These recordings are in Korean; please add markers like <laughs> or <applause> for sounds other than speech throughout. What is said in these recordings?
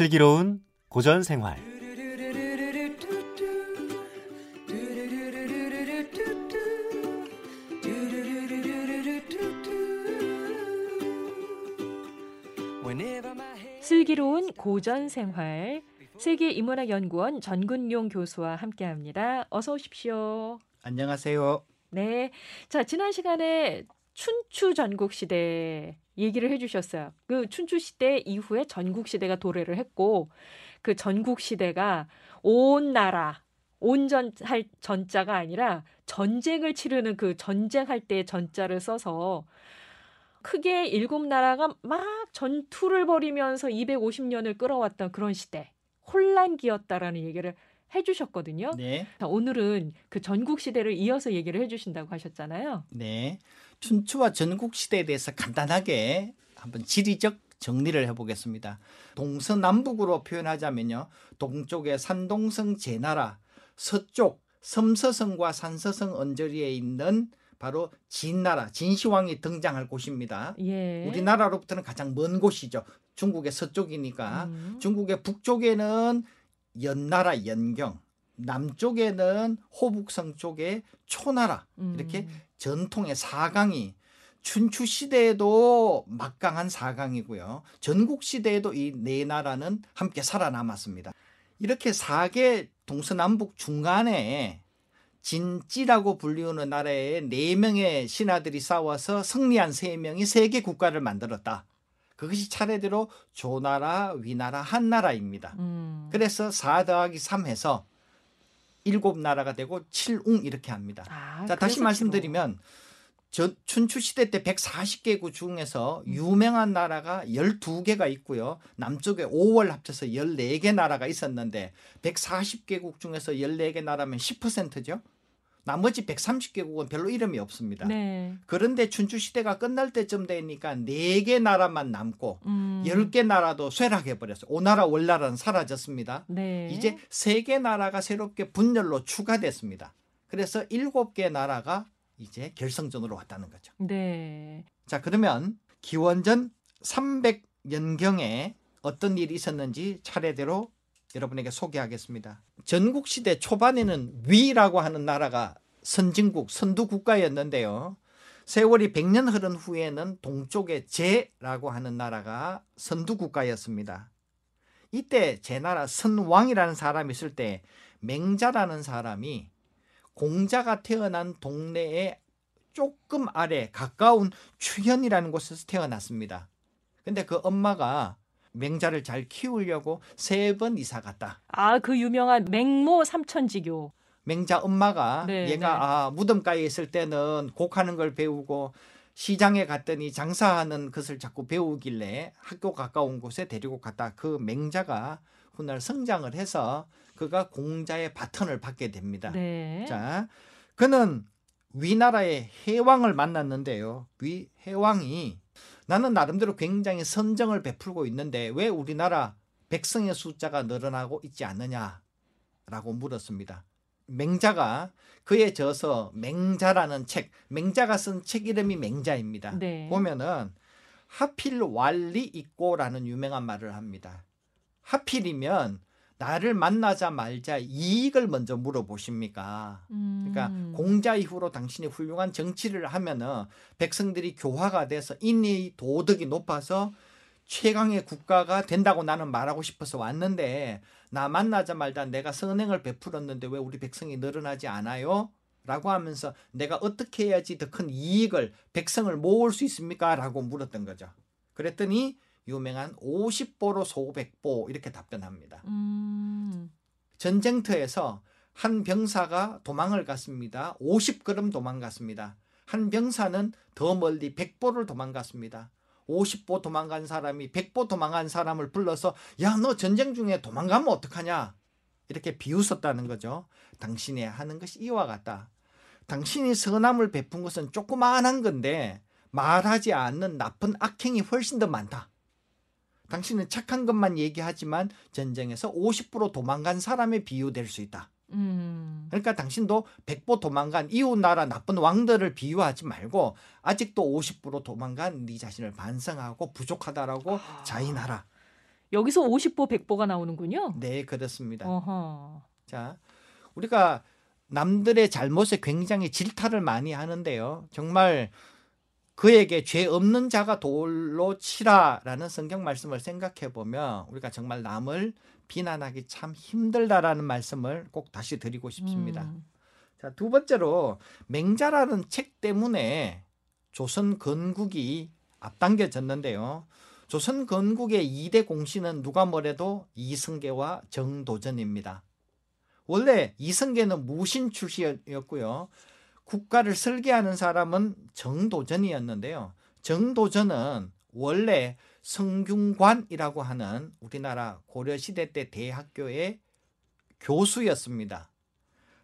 슬기로운 고전 생활. 슬기로운 고전 생활 세계 인문학 연구원 전근용 교수와 함께합니다. 어서 오십시오. 안녕하세요. 네. 자, 지난 시간에 춘추 전국 시대 얘기를 해주셨어요. 그 춘추 시대 이후에 전국 시대가 도래를 했고 그 전국 시대가 온 나라 온전할 전자가 아니라 전쟁을 치르는 그 전쟁할 때 전자를 써서 크게 일곱 나라가 막 전투를 벌이면서 250년을 끌어왔던 그런 시대 혼란기였다라는 얘기를 해주셨거든요. 네. 자, 오늘은 그 전국 시대를 이어서 얘기를 해주신다고 하셨잖아요. 네. 춘추와 전국 시대에 대해서 간단하게 한번 지리적 정리를 해보겠습니다. 동서남북으로 표현하자면요. 동쪽에 산동성 제나라, 서쪽 섬서성과 산서성 언저리에 있는 바로 진나라, 진시황이 등장할 곳입니다. 예. 우리나라로부터는 가장 먼 곳이죠. 중국의 서쪽이니까. 음. 중국의 북쪽에는 연나라 연경, 남쪽에는 호북성 쪽에 초나라 음. 이렇게 전통의 사강이 춘추 시대에도 막강한 사강이고요. 전국 시대에도 이 네 나라는 함께 살아남았습니다. 이렇게 사계 동서남북 중간에 진찌라고 불리우는 나라에 네 명의 신하들이 싸워서 승리한 세 명이 세계 국가를 만들었다. 그것이 차례대로 조나라, 위나라, 한나라입니다. 음. 그래서 4 더하기 3 해서 일곱 나라가 되고 7웅 이렇게 합니다. 아, 자, 다시 말씀드리면 저 춘추 시대 때 140개국 중에서 유명한 나라가 12개가 있고요. 남쪽에 5월 합쳐서 14개 나라가 있었는데 140개국 중에서 14개 나라면 10%죠. 나머지 130개국은 별로 이름이 없습니다. 네. 그런데 춘추 시대가 끝날 때쯤 되니까 4개 나라만 남고 음. 10개 나라도 쇠락해 버렸어요. 오나라 월나라는 사라졌습니다. 네. 이제 세 개 나라가 새롭게 분열로 추가됐습니다. 그래서 일곱 개 나라가 이제 결성전으로 왔다는 거죠. 네. 자, 그러면 기원전 300년경에 어떤 일이 있었는지 차례대로 여러분에게 소개하겠습니다. 전국 시대 초반에는 위라고 하는 나라가 선진국, 선두 국가였는데요. 세월이 100년 흐른 후에는 동쪽의 제라고 하는 나라가 선두 국가였습니다. 이때 제 나라 선왕이라는 사람이 있을 때 맹자라는 사람이 공자가 태어난 동네에 조금 아래 가까운 추현이라는 곳에서 태어났습니다. 근데 그 엄마가 맹자를 잘 키우려고 세 번 이사 갔다. 아, 그 유명한 맹모 삼천지교. 맹자 엄마가 네, 얘가 네. 아, 무덤가에 있을 때는 곡하는 걸 배우고 시장에 갔더니 장사하는 것을 자꾸 배우길래 학교 가까운 곳에 데리고 갔다. 그 맹자가 훗날 성장을 해서 그가 공자의 바턴을 받게 됩니다. 네. 자, 그는 위나라의 해왕을 만났는데요. 위 해왕이 나는 나름대로 굉장히 선정을 베풀고 있는데 왜 우리나라 백성의 숫자가 늘어나고 있지 않느냐라고 물었습니다. 맹자가 그에 져서 맹자라는 책, 맹자가 쓴 책 이름이 맹자입니다. 네. 보면은 하필 왈리 있고라는 유명한 말을 합니다. 하필이면 나를 만나자 말자 이익을 먼저 물어보십니까? 그러니까 음. 공자 이후로 당신이 훌륭한 정치를 하면은 백성들이 교화가 돼서 인의 도덕이 높아서 최강의 국가가 된다고 나는 말하고 싶어서 왔는데 나 만나자마자 내가 선행을 베풀었는데 왜 우리 백성이 늘어나지 않아요? 라고 하면서 내가 어떻게 해야지 더 큰 이익을 백성을 모을 수 있습니까? 라고 물었던 거죠. 그랬더니 유명한 50보로 소백보 이렇게 답변합니다. 음. 전쟁터에서 한 병사가 도망을 갔습니다. 50걸음 도망갔습니다. 한 병사는 더 멀리 100보를 도망갔습니다. 50보 도망간 사람이 100보 도망간 사람을 불러서 야 너 전쟁 중에 도망가면 어떡하냐 이렇게 비웃었다는 거죠. 당신이 하는 것이 이와 같다. 당신이 선함을 베푼 것은 조그마한 건데 말하지 않는 나쁜 악행이 훨씬 더 많다. 당신은 착한 것만 얘기하지만 전쟁에서 50% 도망간 사람에 비유될 수 있다. 음. 그러니까 당신도 백보 도망간 이웃 나라 나쁜 왕들을 비유하지 말고 아직도 50% 도망간 네 자신을 반성하고 부족하다라고 아. 자인하라. 여기서 50보 100보가 나오는군요. 네, 그렇습니다. 어허. 자, 우리가 남들의 잘못에 굉장히 질타를 많이 하는데요. 정말 그에게 죄 없는 자가 돌로 치라라는 성경 말씀을 생각해 보면 우리가 정말 남을 비난하기 참 힘들다라는 말씀을 꼭 다시 드리고 싶습니다. 음. 자, 두 번째로 맹자라는 책 때문에 조선 건국이 앞당겨졌는데요. 조선 건국의 2대 공신은 누가 뭐래도 이승계와 정도전입니다. 원래 이승계는 무신 출신이었고요. 국가를 설계하는 사람은 정도전이었는데요. 정도전은 원래 성균관이라고 하는 우리나라 고려시대 때 대학교의 교수였습니다.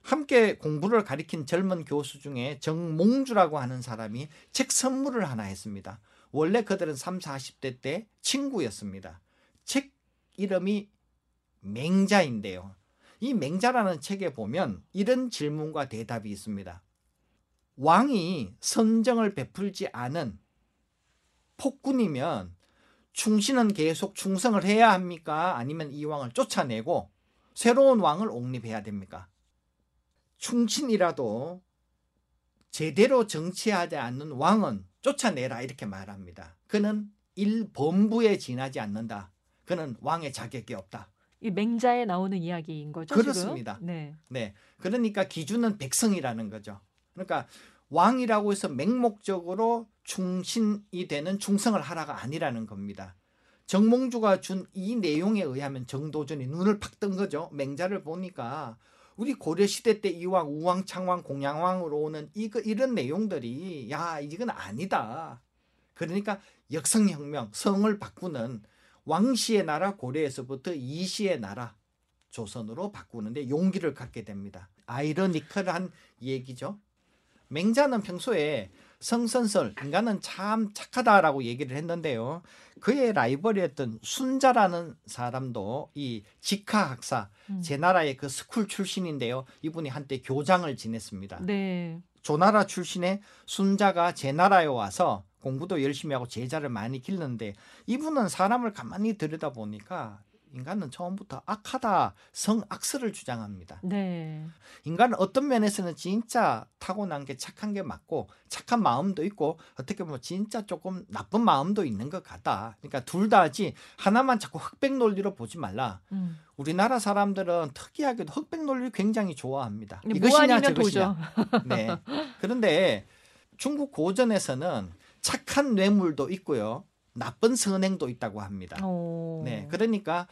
함께 공부를 가리킨 젊은 교수 중에 정몽주라고 하는 사람이 책 선물을 하나 했습니다. 원래 그들은 3, 40대 때 친구였습니다. 책 이름이 맹자인데요. 이 맹자라는 책에 보면 이런 질문과 대답이 있습니다. 왕이 선정을 베풀지 않은 폭군이면 충신은 계속 충성을 해야 합니까? 아니면 이 왕을 쫓아내고 새로운 왕을 옹립해야 됩니까? 충신이라도 제대로 정치하지 않는 왕은 쫓아내라 이렇게 말합니다. 그는 일범부에 지나지 않는다. 그는 왕의 자격이 없다. 이 맹자에 나오는 이야기인 거죠. 그렇습니다. 지금? 네. 네. 그러니까 기준은 백성이라는 거죠. 그러니까 왕이라고 해서 맹목적으로 충신이 되는 충성을 하라가 아니라는 겁니다. 정몽주가 준 이 내용에 의하면 정도전이 눈을 팍 뜬 거죠. 맹자를 보니까 우리 고려 시대 때 이왕 우왕 창왕 공양왕으로 오는 이거 이런 내용들이 야 이건 아니다. 그러니까 역성혁명 성을 바꾸는 왕씨의 나라 고려에서부터 이씨의 나라 조선으로 바꾸는데 용기를 갖게 됩니다. 아이러니컬한 얘기죠. 맹자는 평소에 성선설 인간은 참 착하다라고 얘기를 했는데요. 그의 라이벌이었던 순자라는 사람도 이 직하 학사 음. 제 나라의 그 school 출신인데요. 이분이 한때 교장을 지냈습니다. 네. 조나라 출신의 순자가 제 나라에 와서 공부도 열심히 하고 제자를 많이 길렀는데 이분은 사람을 가만히 들여다 보니까 인간은 처음부터 악하다 성악설을 주장합니다. 네. 인간은 어떤 면에서는 진짜 타고난 게 착한 게 맞고 착한 마음도 있고 어떻게 보면 진짜 조금 나쁜 마음도 있는 것 같다. 그러니까 둘 다지 하나만 자꾸 흑백 논리로 보지 말라. 음. 우리나라 사람들은 특이하게도 흑백 논리를 굉장히 좋아합니다. 뭐 이것이냐 저것이냐. <laughs> 네. 그런데 중국 고전에서는 착한 뇌물도 있고요. 나쁜 선행도 있다고 합니다. 오. 네. 그러니까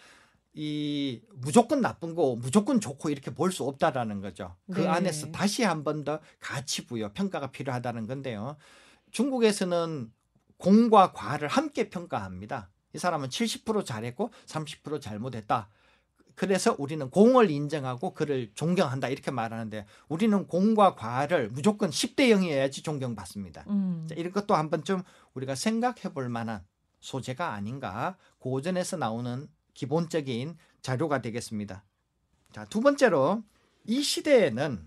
이 무조건 나쁜 거 무조건 좋고 이렇게 볼 수 없다라는 거죠. 그 네. 안에서 다시 한 번 더 가치 부여 평가가 필요하다는 건데요. 중국에서는 공과 과를 함께 평가합니다. 이 사람은 70% 잘했고 30% 잘못했다. 그래서 우리는 공을 인정하고 그를 존경한다 이렇게 말하는데 우리는 공과 과를 무조건 10대 0이어야지 존경받습니다. 음. 자, 이런 것도 한번 좀 우리가 생각해 볼 만한 소재가 아닌가 고전에서 나오는 기본적인 자료가 되겠습니다. 자, 두 번째로 이 시대에는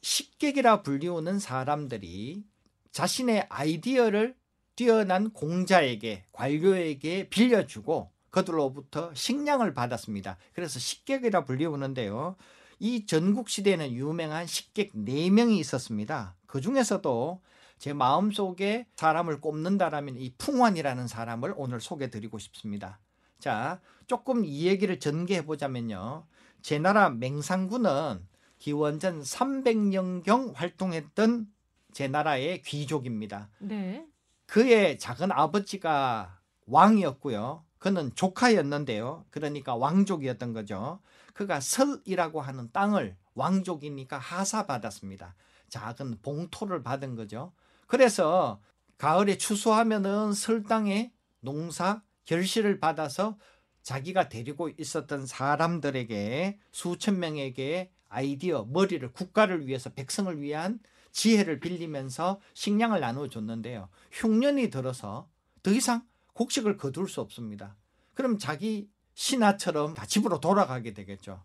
식객이라 불리우는 사람들이 자신의 아이디어를 뛰어난 공자에게 관료에게 빌려주고 그들로부터 식량을 받았습니다. 그래서 식객이라 불리우는데요. 이 전국 시대에는 유명한 식객 4명이 있었습니다. 그 중에서도 제 마음속에 사람을 꼽는다라면 이 풍환이라는 사람을 오늘 소개해 드리고 싶습니다. 자, 조금 이 얘기를 전개해 보자면요. 제 나라 맹상군은 기원전 300년경 활동했던 제 나라의 귀족입니다. 네. 그의 작은 아버지가 왕이었고요. 그는 조카였는데요. 그러니까 왕족이었던 거죠. 그가 설이라고 하는 땅을 왕족이니까 하사받았습니다. 작은 봉토를 받은 거죠. 그래서 가을에 추수하면은 설 땅에 농사 결실을 받아서 자기가 데리고 있었던 사람들에게 수천 명에게 아이디어, 머리를 국가를 위해서 백성을 위한 지혜를 빌리면서 식량을 나누어 줬는데요. 흉년이 들어서 더 이상 곡식을 거둘 수 없습니다. 그럼 자기 신하처럼 다 집으로 돌아가게 되겠죠.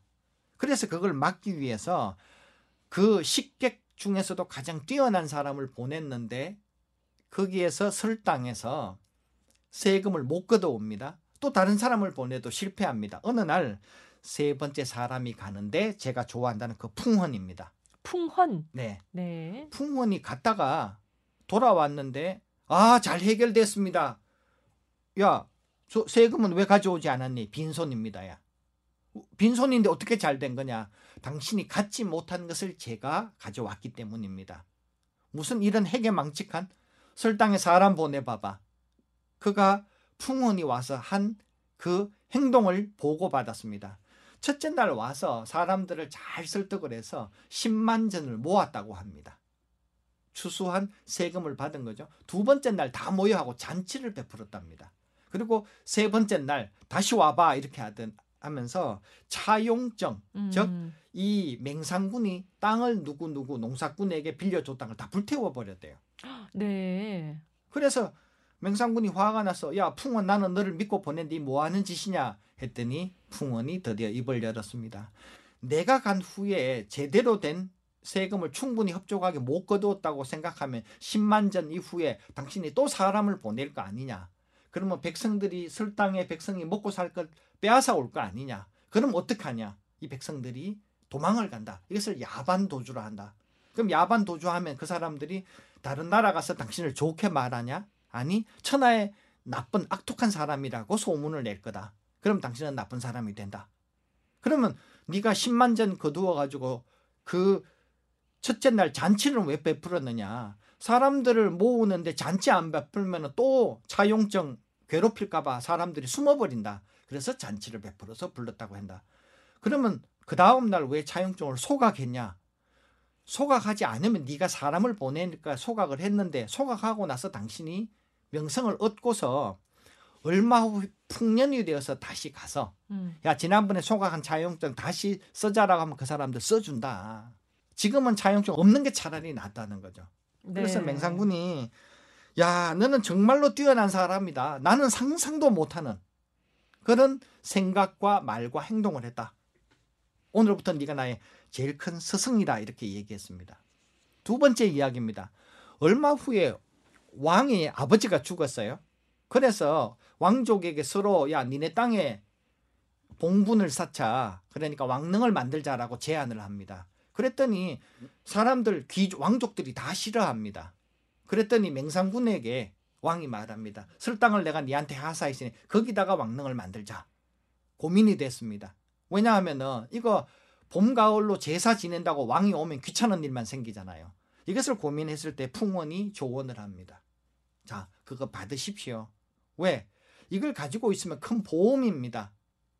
그래서 그걸 막기 위해서 그 식객 중에서도 가장 뛰어난 사람을 보냈는데 거기에서 설당에서 세금을 못 걷어옵니다. 또 다른 사람을 보내도 실패합니다. 어느 날 세 번째 사람이 가는데 제가 좋아한다는 그 풍헌입니다. 풍헌. 네. 네. 풍원이 갔다가 돌아왔는데 아 잘 해결됐습니다. 야저 세금은 왜 가져오지 않았니? 빈손입니다. 야 빈손인데 어떻게 잘 된 거냐? 당신이 갖지 못한 것을 제가 가져왔기 때문입니다. 무슨 이런 해괴망측한 설당에 사람 보내봐봐. 그가 풍원이 와서 한 그 행동을 보고받았습니다. 첫째 날 와서 사람들을 잘 설득을 해서 10만 전을 모았다고 합니다. 추수한 세금을 받은 거죠. 두 번째 날 다 모여하고 잔치를 베풀었답니다. 그리고 세 번째 날 다시 와봐 이렇게 하던 하면서 차용정 음. 즉, 이 맹상군이 땅을 누구 누구 농사꾼에게 빌려줬다는 걸다 불태워 버렸대요. <gasps> 네. 그래서 맹상군이 화가 나서 야 풍원 나는 너를 믿고 보낸디 뭐 하는 짓이냐 했더니 풍원이 드디어 입을 열었습니다. 내가 간 후에 제대로 된 세금을 충분히 흡족하게 못 거두었다고 생각하면 10만 전 이후에 당신이 또 사람을 보낼 거 아니냐. 그러면 백성들이 설당의 백성이 먹고 살 것 빼앗아 올 거 아니냐. 그럼 어떡하냐. 이 백성들이 도망을 간다. 이것을 야반 도주라 한다. 그럼 야반 도주하면 그 사람들이 다른 나라 가서 당신을 좋게 말하냐? 아니 천하의 나쁜 악독한 사람이라고 소문을 낼 거다. 그럼 당신은 나쁜 사람이 된다. 그러면 네가 10만 전 거두어 가지고 그 첫째 날 잔치를 왜 베풀었느냐? 사람들을 모으는데 잔치 안 베풀면 또 차용증 괴롭힐까봐 사람들이 숨어버린다. 그래서 잔치를 베풀어서 불렀다고 한다. 그러면 그 다음 날 왜 차용증을 소각했냐? 소각하지 않으면 네가 사람을 보내니까 소각을 했는데 소각하고 나서 당신이 명성을 얻고서 얼마 후 풍년이 되어서 다시 가서 음. 야 지난번에 소각한 차용증 다시 써자라고 하면 그 사람들 써준다. 지금은 차용증 없는 게 차라리 낫다는 거죠. 그래서 네. 맹상군이 야 너는 정말로 뛰어난 사람이다. 나는 상상도 못하는 그런 생각과 말과 행동을 했다. 오늘부터 네가 나의 제일 큰 스승이다 이렇게 얘기했습니다. 두 번째 이야기입니다. 얼마 후에 왕의 아버지가 죽었어요. 그래서 왕족에게 서로 야 니네 땅에 봉분을 쌓자. 그러니까 왕릉을 만들자라고 제안을 합니다. 그랬더니 사람들 귀 왕족들이 다 싫어합니다. 그랬더니 맹상군에게 왕이 말합니다. 설당을 내가 니한테 하사했으니 거기다가 왕릉을 만들자. 고민이 됐습니다. 왜냐하면은 이거 봄 가을로 제사 지낸다고 왕이 오면 귀찮은 일만 생기잖아요. 이것을 고민했을 때 풍원이 조언을 합니다. 자, 그거 받으십시오. 왜? 이걸 가지고 있으면 큰 보험입니다.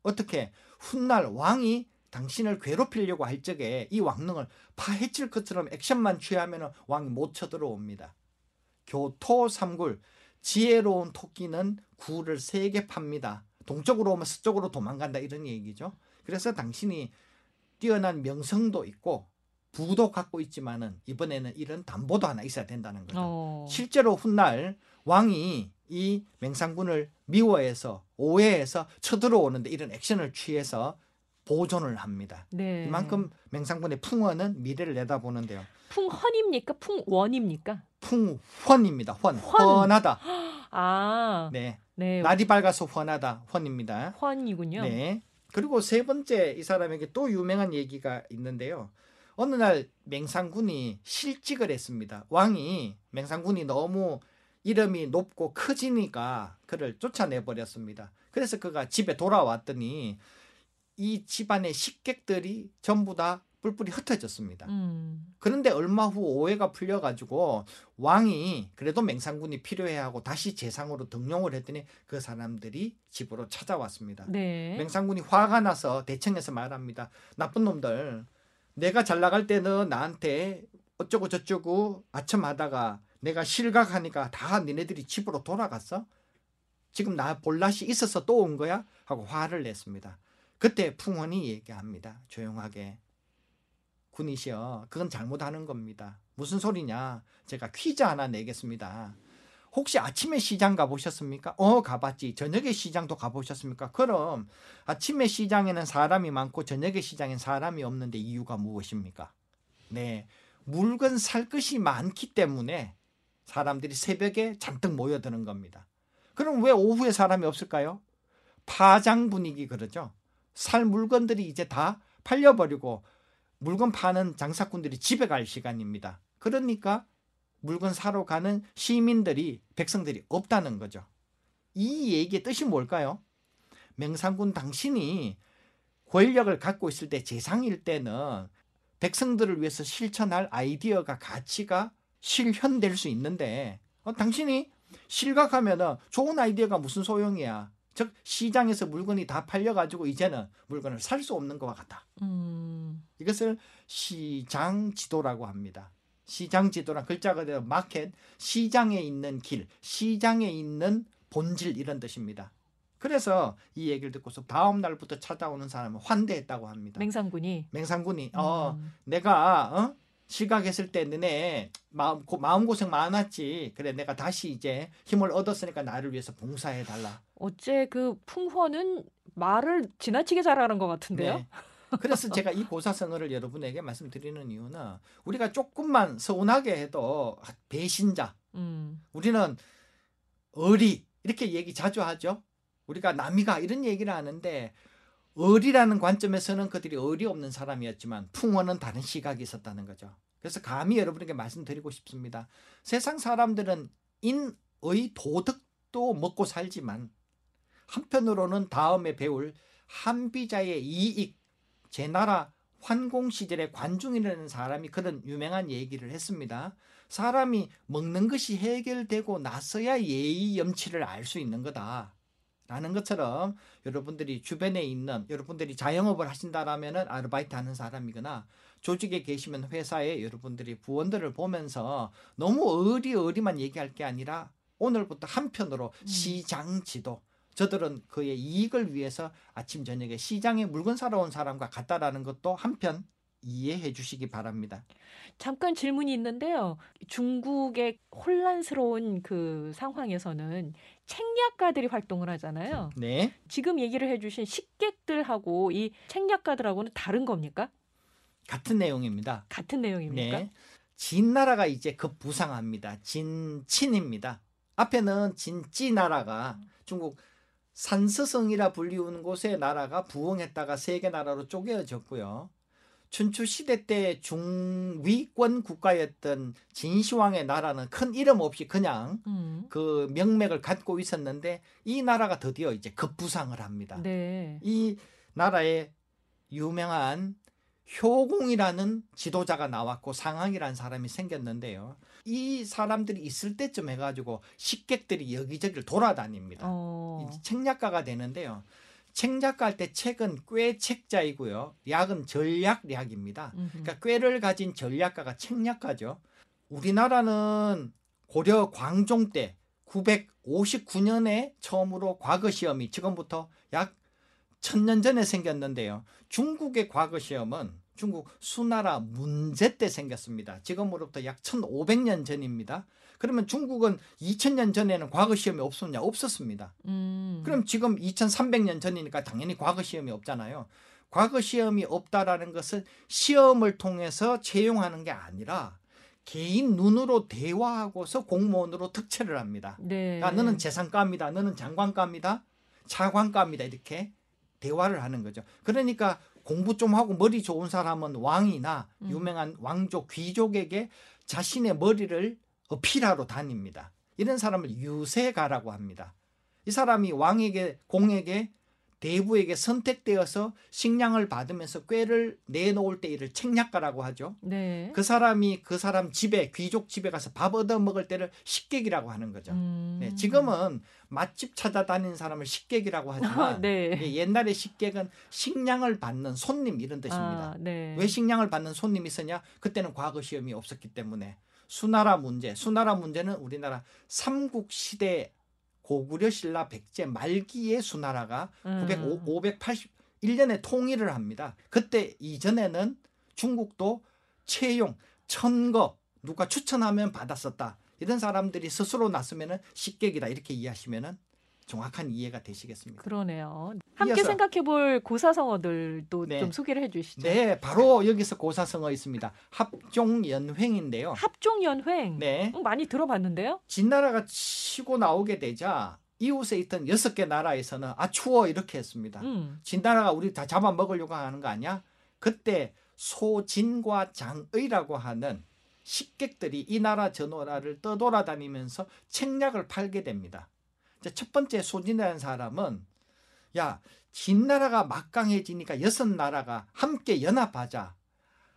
어떻게? 훗날 왕이 당신을 괴롭히려고 할 적에 이 왕릉을 파헤칠 것처럼 액션만 취하면 왕이 못 쳐들어옵니다. 교토 삼굴 지혜로운 토끼는 굴을 세개 팝니다. 동쪽으로 오면 서쪽으로 도망간다 이런 얘기죠. 그래서 당신이 뛰어난 명성도 있고 부도 갖고 있지만은 이번에는 이런 담보도 하나 있어야 된다는 거죠. 어. 실제로 훗날 왕이 이 맹상군을 미워해서 오해해서 쳐들어오는데 이런 액션을 취해서 보존을 합니다. 네. 이만큼 맹상군의 풍원은 미래를 내다보는데요. 풍헌입니까? 풍원입니까? 풍헌입니다. 헌, 헌. 헌하다. 아, 네, 네. 날이 밝아서 헌하다. 헌입니다. 헌이군요. 네. 그리고 세 번째 이 사람에게 또 유명한 얘기가 있는데요. 어느 날 맹상군이 실직을 했습니다. 왕이 맹상군이 너무 이름이 높고 커지니까 그를 쫓아내 버렸습니다. 그래서 그가 집에 돌아왔더니 이 집안의 식객들이 전부 다 뿔뿔이 흩어졌습니다. 음. 그런데 얼마 후 오해가 풀려가지고 왕이 그래도 맹상군이 필요해 하고 다시 재상으로 등용을 했더니 그 사람들이 집으로 찾아왔습니다. 네. 맹상군이 화가 나서 대청에서 말합니다. 나쁜 놈들, 내가 잘 나갈 때는 나한테 어쩌고 저쩌고 아첨하다가 내가 실각하니까 다 니네들이 집으로 돌아갔어? 지금 나 볼낯이 있어서 또 온 거야? 하고 화를 냈습니다. 그때 풍원이 얘기합니다. 조용하게. 군이시여, 그건 잘못하는 겁니다. 무슨 소리냐? 제가 퀴즈 하나 내겠습니다. 혹시 아침에 시장 가보셨습니까? 어, 가봤지. 저녁에 시장도 가보셨습니까? 그럼 아침에 시장에는 사람이 많고 저녁에 시장엔 사람이 없는데 이유가 무엇입니까? 네. 물건 살 것이 많기 때문에 사람들이 새벽에 잔뜩 모여드는 겁니다. 그럼 왜 오후에 사람이 없을까요? 파장 분위기 그러죠. 살 물건들이 이제 다 팔려버리고 물건 파는 장사꾼들이 집에 갈 시간입니다. 그러니까 물건 사러 가는 시민들이 백성들이 없다는 거죠. 이 얘기의 뜻이 뭘까요? 맹상군 당신이 권력을 갖고 있을 때 재상일 때는 백성들을 위해서 실천할 아이디어가 가치가 실현될 수 있는데 어, 당신이 실각하면은 좋은 아이디어가 무슨 소용이야. 즉 시장에서 물건이 다 팔려가지고 이제는 물건을 살 수 없는 것과 같다. 음. 이것을 시장 지도라고 합니다. 시장 지도란 글자 그대로 마켓, 시장에 있는 길, 시장에 있는 본질 이런 뜻입니다. 그래서 이 얘기를 듣고서 다음 날부터 찾아오는 사람은 환대했다고 합니다. 맹상군이 맹상군이 어 음. 내가 어? 실각했을 때 너네 마음 고, 마음 고생 많았지. 그래 내가 다시 이제 힘을 얻었으니까 나를 위해서 봉사해 달라. 어째 그 풍헌은 말을 지나치게 잘하는 것 같은데요. 네. 그래서 제가 이 고사성어를 여러분에게 말씀드리는 이유는 우리가 조금만 서운하게 해도 배신자, 음. 우리는 어리 이렇게 얘기 자주 하죠. 우리가 남이가 이런 얘기를 하는데 어리라는 관점에서는 그들이 어리 없는 사람이었지만 풍어는 다른 시각이 있었다는 거죠. 그래서 감히 여러분에게 말씀드리고 싶습니다. 세상 사람들은 인의 도덕도 먹고 살지만 한편으로는 다음에 배울 한비자의 이익, 제 나라 환공 시절의 관중이라는 사람이 그런 유명한 얘기를 했습니다. 사람이 먹는 것이 해결되고 나서야 예의 염치를 알 수 있는 거다. 라는 것처럼 여러분들이 주변에 있는 여러분들이 자영업을 하신다라면은 아르바이트 하는 사람이거나 조직에 계시면 회사에 여러분들이 부원들을 보면서 너무 어리어리만 얘기할 게 아니라 오늘부터 한편으로 음. 시장 지도 저들은 그의 이익을 위해서 아침 저녁에 시장에 물건 사러 온 사람과 같다라는 것도 한편 이해해 주시기 바랍니다. 잠깐 질문이 있는데요. 중국의 혼란스러운 그 상황에서는 책략가들이 활동을 하잖아요. 네. 지금 얘기를 해주신 식객들하고 이 책략가들하고는 다른 겁니까? 같은 내용입니다. 같은 내용입니까? 네. 진나라가 이제 급부상합니다. 진친입니다. 앞에는 진찌 나라가 중국 산스성이라 불리우는 곳의 나라가 부흥했다가 세계 나라로 쪼개어졌고요. 춘추 시대 때 중위권 국가였던 진시황의 나라는 큰 이름 없이 그냥 음. 그 명맥을 갖고 있었는데 이 나라가 드디어 이제 급부상을 합니다. 네. 이 나라에 유명한 효공이라는 지도자가 나왔고 상황이라는 사람이 생겼는데요. 이 사람들이 있을 때쯤 해가지고 식객들이 여기저기를 돌아다닙니다. 어. 이 책략가가 되는데요. 책략가 할 때 책은 꽤 책자이고요. 약은 전략약입니다. 음흠. 그러니까 꾀를 가진 전략가가 책략가죠. 우리나라는 고려 광종 때 959년에 처음으로 과거 시험이 지금부터 약 천년 전에 생겼는데요. 중국의 과거 시험은 중국 수나라 문제 때 생겼습니다. 지금으로부터 약 1500년 전입니다. 그러면 중국은 2000년 전에는 과거 시험이 없었냐? 없었습니다. 음. 그럼 지금 2300년 전이니까 당연히 과거 시험이 없잖아요. 과거 시험이 없다라는 것은 시험을 통해서 채용하는 게 아니라 개인 눈으로 대화하고서 공무원으로 특채를 합니다. 네. 야, 너는 재산가입니다. 너는 장관가입니다. 차관가입니다. 이렇게 대화를 하는 거죠. 그러니까 공부 좀 하고 머리 좋은 사람은 왕이나 음. 유명한 왕족, 귀족에게 자신의 머리를 어필하러 다닙니다. 이런 사람을 유세가라고 합니다. 이 사람이 왕에게 공에게 대부에게 선택되어서 식량을 받으면서 꾀를 내놓을 때 이를 책략가라고 하죠. 네. 그 사람이 그 사람 집에 귀족 집에 가서 밥 얻어 먹을 때를 식객이라고 하는 거죠. 음. 네, 지금은 맛집 찾아다니는 사람을 식객이라고 하지만 네. 예, 옛날에 식객은 식량을 받는 손님 이런 아, 뜻입니다. 네. 왜 식량을 받는 손님이 있었냐? 그때는 과거 시험이 없었기 때문에 수나라 문제, 수나라 문제는 우리나라 삼국 시대 고구려 신라 백제 말기의 수나라가 음. 581년에 통일을 합니다. 그때 이전에는 중국도 채용, 천거 누가 추천하면 받았었다. 이런 사람들이 스스로 나서면은 식객이다 이렇게 이해하시면은 정확한 이해가 되시겠습니다. 그러네요. 함께 이어서- 생각해볼 고사성어들도 네. 좀 소개를 해주시죠. 네, 바로 여기서 고사성어 있습니다. 합종연횡인데요. 합종연횡. 네, 어, 많이 들어봤는데요. 진나라가 치고 나오게 되자 이웃에 있던 여섯 개 나라에서는 아 추워 이렇게 했습니다. 음. 진나라가 우리 다 잡아먹으려고 하는 거 아니야? 그때 소진과 장의라고 하는 식객들이 이 나라 저 나라를 떠돌아다니면서 책략을 팔게 됩니다. 이제 첫 번째 소진이라는 사람은 야 진나라가 막강해지니까 여섯 나라가 함께 연합하자.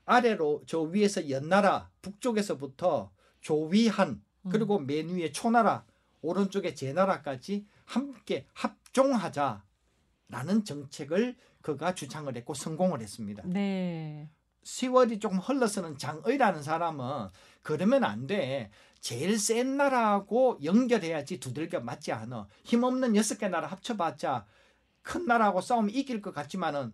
아래로 저 위에서 연나라 북쪽에서부터 조위한 음. 그리고 맨 위에 초나라 오른쪽에 제나라까지 함께 합종하자 라는 정책을 그가 주창을 했고 성공을 했습니다. 네. 세월이 조금 흘러서는 장의라는 사람은 그러면 안 돼. 제일 센 나라하고 연결해야지 두들겨 맞지 않아. 힘없는 여섯 개 나라 합쳐봤자 큰 나라하고 싸우면 이길 것 같지만은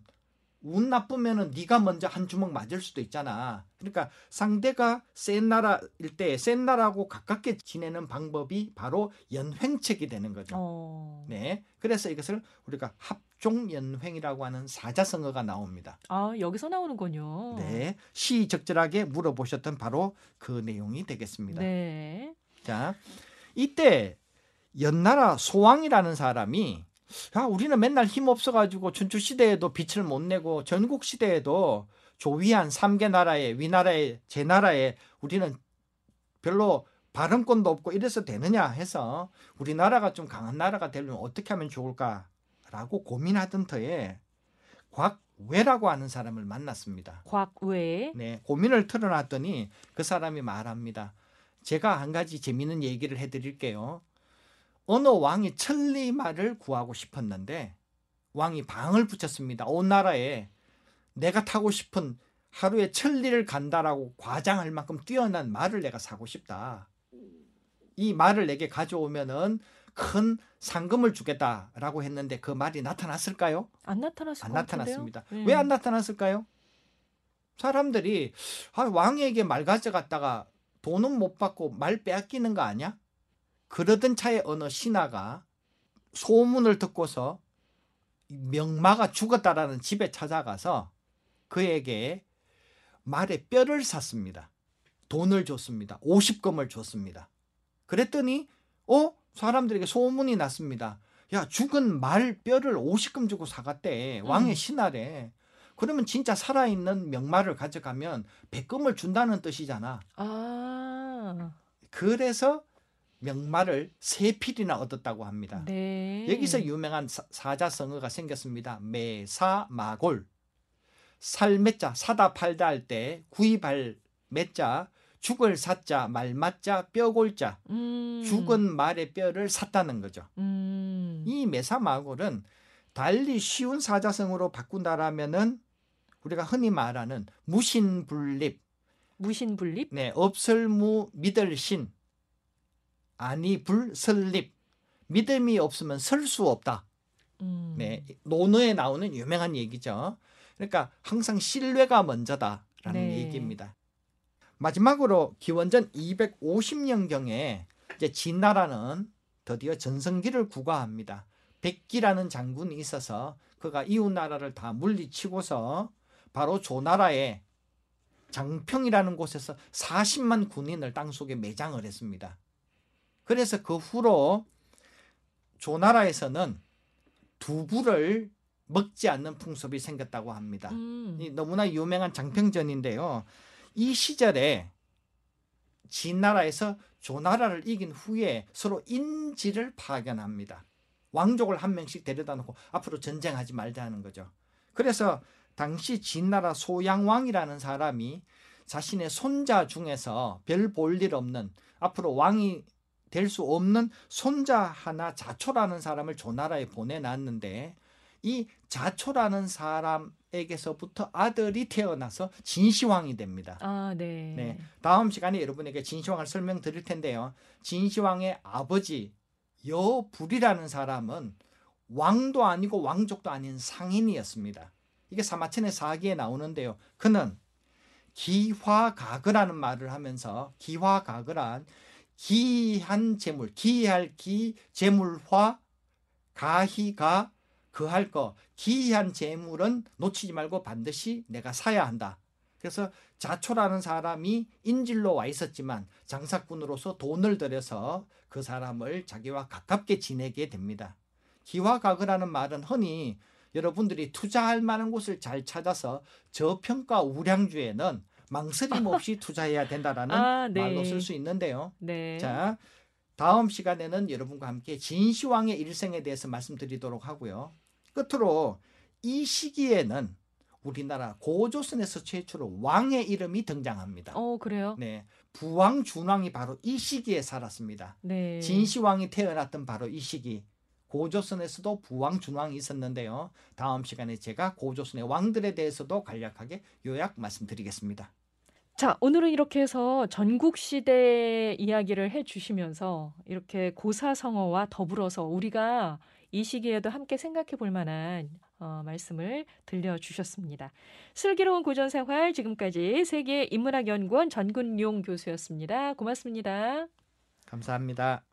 운 나쁘면은 네가 먼저 한 주먹 맞을 수도 있잖아. 그러니까 상대가 센 나라일 때 센 나라하고 가깝게 지내는 방법이 바로 연횡책이 되는 거죠. 어. 네. 그래서 이것을 우리가 합종 연횡이라고 하는 사자성어가 나옵니다. 아, 여기서 나오는군요. 네. 시적절하게 물어보셨던 바로 그 내용이 되겠습니다. 네. 자, 이때 연나라 소왕이라는 사람이 야, 우리는 맨날 힘 없어가지고 춘추 시대에도 빛을 못 내고 전국 시대에도 조위한 삼개 나라에 위나라에 제 나라에 우리는 별로 발언권도 없고 이래서 되느냐 해서 우리나라가 좀 강한 나라가 되려면 어떻게 하면 좋을까라고 고민하던 터에 곽외라고 하는 사람을 만났습니다. 곽외. 네, 고민을 털어놨더니 그 사람이 말합니다. 제가 한 가지 재미있는 얘기를 해드릴게요. 어느 왕이 천리마를 구하고 싶었는데 왕이 방을 붙였습니다. 온 나라에 내가 타고 싶은 하루에 천리를 간다라고 과장할 만큼 뛰어난 말을 내가 사고 싶다. 이 말을 내게 가져오면은 큰 상금을 주겠다라고 했는데 그 말이 나타났을까요? 안 나타났을 안? 나타났습니다. 네. 왜안 나타났을까요? 사람들이 아, 왕에게 말 가져갔다가 돈은 못 받고 말 빼앗기는 거 아니야? 그러던 차에 어느 신하가 소문을 듣고서 명마가 죽었다라는 집에 찾아가서 그에게 말의 뼈를 샀습니다. 돈을 줬습니다. 50금을 줬습니다. 그랬더니 어 사람들에게 소문이 났습니다. 야 죽은 말 뼈를 50금 주고 사갔대 왕의 음. 신하래. 그러면 진짜 살아있는 명마를 가져가면 100금을 준다는 뜻이잖아. 아. 그래서 명마를 세 필이나 얻었다고 합니다. 네. 여기서 유명한 사- 사자성어가 생겼습니다. 매사마골. 살매자 사다 팔다 할 때 구입할 매자 죽을 사자 말맞자 뼈골자 음. 죽은 말의 뼈를 샀다는 거죠. 음. 이 매사마골은 달리 쉬운 사자성어로 바꾼다라면은 우리가 흔히 말하는 무신분립, 무신분립? 네 없설무 믿을신, 아니 불설립, 믿음이 없으면 설 수 없다. 음. 네, 논어에 나오는 유명한 얘기죠. 그러니까 항상 신뢰가 먼저다라는 네. 얘기입니다. 마지막으로 기원전 250년경에 이제 진나라는 드디어 전성기를 구가합니다. 백기라는 장군이 있어서 그가 이웃 나라를 다 물리치고서 바로 조나라의 장평이라는 곳에서 40만 군인을 땅속에 매장을 했습니다. 그래서 그 후로 조나라에서는 두부를 먹지 않는 풍습이 생겼다고 합니다. 음. 이 너무나 유명한 장평전인데요. 이 시절에 진나라에서 조나라를 이긴 후에 서로 인지를 파견합니다. 왕족을 한 명씩 데려다 놓고 앞으로 전쟁하지 말자는 거죠. 그래서 당시 진나라 소양왕이라는 사람이 자신의 손자 중에서 별 볼 일 없는 앞으로 왕이 될 수 없는 손자 하나 자초라는 사람을 조나라에 보내놨는데 이 자초라는 사람에게서부터 아들이 태어나서 진시황이 됩니다. 아, 네. 네. 다음 시간에 여러분에게 진시황을 설명드릴 텐데요. 진시황의 아버지 여불이라는 사람은 왕도 아니고 왕족도 아닌 상인이었습니다. 이게 사마천의 사기에 나오는데요. 그는 기화가그라는 말을 하면서 기화가그란 기한 재물, 기할 기, 재물화, 가희가 그할 거, 기이한 재물은 놓치지 말고 반드시 내가 사야 한다. 그래서 자초라는 사람이 인질로 와 있었지만 장사꾼으로서 돈을 들여서 그 사람을 자기와 가깝게 지내게 됩니다. 기와각이라는 말은 흔히 여러분들이 투자할 만한 곳을 잘 찾아서 저평가 우량주에는 망설임 없이 <laughs> 투자해야 된다라는 아, 네. 말로 쓸 수 있는데요. 네. 자, 다음 시간에는 여러분과 함께 진시황의 일생에 대해서 말씀드리도록 하고요. 끝으로 이 시기에는 우리나라 고조선에서 최초로 왕의 이름이 등장합니다. 어, 그래요? 네, 부왕 준왕이 바로 이 시기에 살았습니다. 네. 진시황이 태어났던 바로 이 시기. 고조선에서도 부왕 준왕이 있었는데요. 다음 시간에 제가 고조선의 왕들에 대해서도 간략하게 요약 말씀드리겠습니다. 자, 오늘은 이렇게 해서 전국 시대 이야기를 해 주시면서 이렇게 고사성어와 더불어서 우리가 이 시기에도 함께 생각해 볼 만한 어, 말씀을 들려 주셨습니다. 슬기로운 고전 생활 지금까지 세계 인문학 연구원 전근용 교수였습니다. 고맙습니다. 감사합니다.